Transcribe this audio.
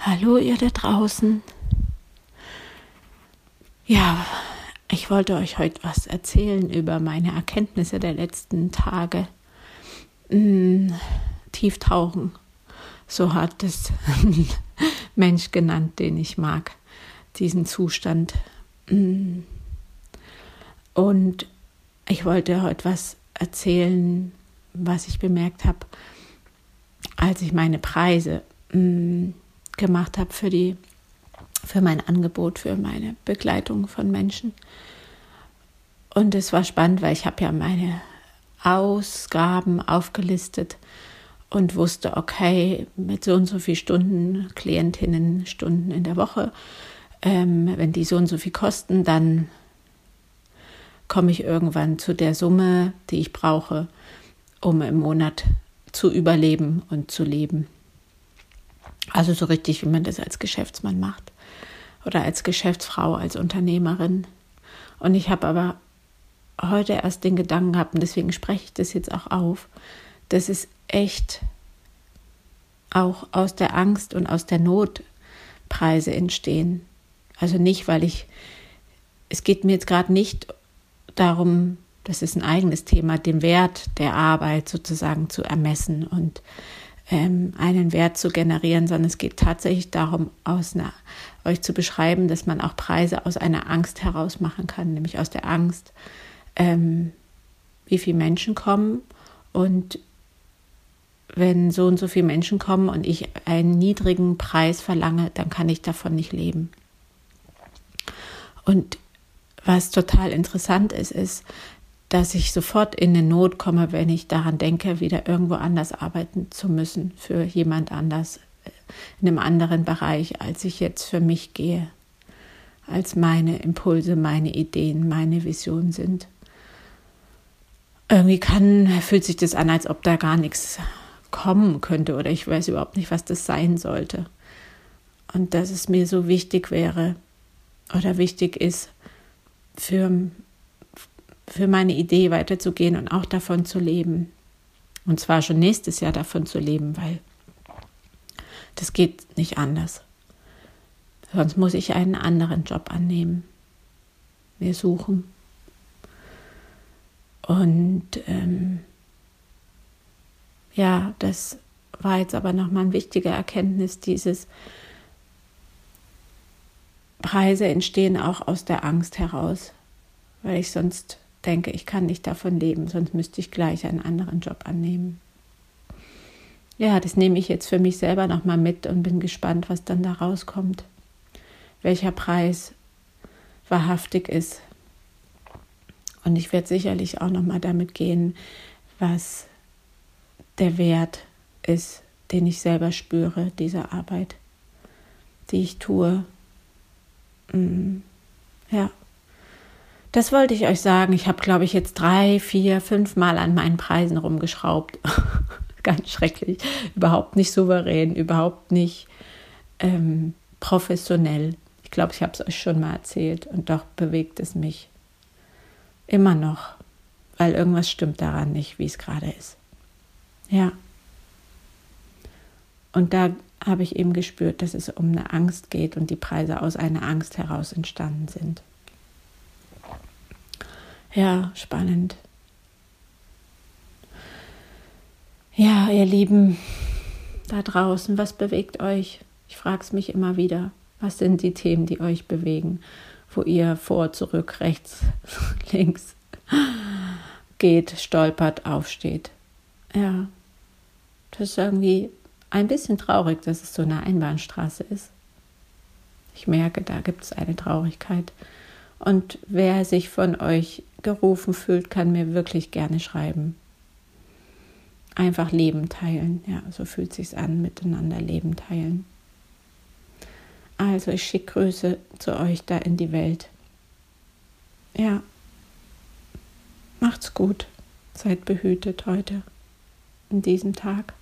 Hallo ihr da draußen. Ja, ich wollte euch heute was erzählen über meine Erkenntnisse der letzten Tage. Hm, Tieftauchen, so hat es ein Mensch genannt, den ich mag, diesen Zustand. Hm. Und ich wollte heute was erzählen, was ich bemerkt habe, als ich meine Preise hm, gemacht habe für die für mein Angebot, für meine Begleitung von Menschen. Und es war spannend, weil ich habe ja meine Ausgaben aufgelistet und wusste, okay, mit so und so viel Stunden, Klientinnen, Stunden in der Woche, ähm, wenn die so und so viel kosten, dann komme ich irgendwann zu der Summe, die ich brauche, um im Monat zu überleben und zu leben. Also so richtig, wie man das als Geschäftsmann macht oder als Geschäftsfrau, als Unternehmerin. Und ich habe aber heute erst den Gedanken gehabt, und deswegen spreche ich das jetzt auch auf, dass es echt auch aus der Angst und aus der Not Preise entstehen. Also nicht, weil ich, es geht mir jetzt gerade nicht darum, das ist ein eigenes Thema, den Wert der Arbeit sozusagen zu ermessen und ähm, einen Wert zu generieren, sondern es geht tatsächlich darum, aus einer, euch zu beschreiben, dass man auch Preise aus einer Angst heraus machen kann, nämlich aus der Angst, ähm, wie viele Menschen kommen und wenn so und so viele Menschen kommen und ich einen niedrigen Preis verlange, dann kann ich davon nicht leben. Und was total interessant ist, ist, dass ich sofort in eine Not komme, wenn ich daran denke, wieder irgendwo anders arbeiten zu müssen, für jemand anders, äh, in einem anderen Bereich, als ich jetzt für mich gehe, als meine Impulse, meine Ideen, meine Visionen sind. Irgendwie kann, fühlt sich das an, als ob da gar nichts kommen könnte oder ich weiß überhaupt nicht, was das sein sollte. Und dass es mir so wichtig wäre oder wichtig ist, für für meine Idee weiterzugehen und auch davon zu leben. Und zwar schon nächstes Jahr davon zu leben, weil das geht nicht anders. Sonst muss ich einen anderen Job annehmen, mir suchen. Und ähm, ja, das war jetzt aber nochmal eine wichtige Erkenntnis, dieses Preise entstehen auch aus der Angst heraus, weil ich sonst denke, ich kann nicht davon leben, sonst müsste ich gleich einen anderen Job annehmen. Ja, das nehme ich jetzt für mich selber nochmal mit und bin gespannt, was dann da rauskommt. Welcher Preis wahrhaftig ist. Und ich werde sicherlich auch nochmal damit gehen, was der Wert ist, den ich selber spüre, dieser Arbeit, die ich tue. Mm, ja. Das wollte ich euch sagen. Ich habe, glaube ich, jetzt drei, vier, fünf Mal an meinen Preisen rumgeschraubt. Ganz schrecklich. Überhaupt nicht souverän, überhaupt nicht ähm, professionell. Ich glaube, ich habe es euch schon mal erzählt und doch bewegt es mich immer noch, weil irgendwas stimmt daran nicht, wie es gerade ist. Ja. Und da habe ich eben gespürt, dass es um eine Angst geht und die Preise aus einer Angst heraus entstanden sind. Ja, spannend. Ja, ihr Lieben da draußen, was bewegt euch? Ich frage es mich immer wieder. Was sind die Themen, die euch bewegen, wo ihr vor, zurück, rechts, links geht, stolpert, aufsteht? Ja, das ist irgendwie ein bisschen traurig, dass es so eine Einbahnstraße ist. Ich merke, da gibt es eine Traurigkeit. Und wer sich von euch gerufen fühlt, kann mir wirklich gerne schreiben. Einfach Leben teilen. Ja, so fühlt sich's an, miteinander Leben teilen. Also ich schicke Grüße zu euch da in die Welt. Ja. Macht's gut. Seid behütet heute, in diesem Tag.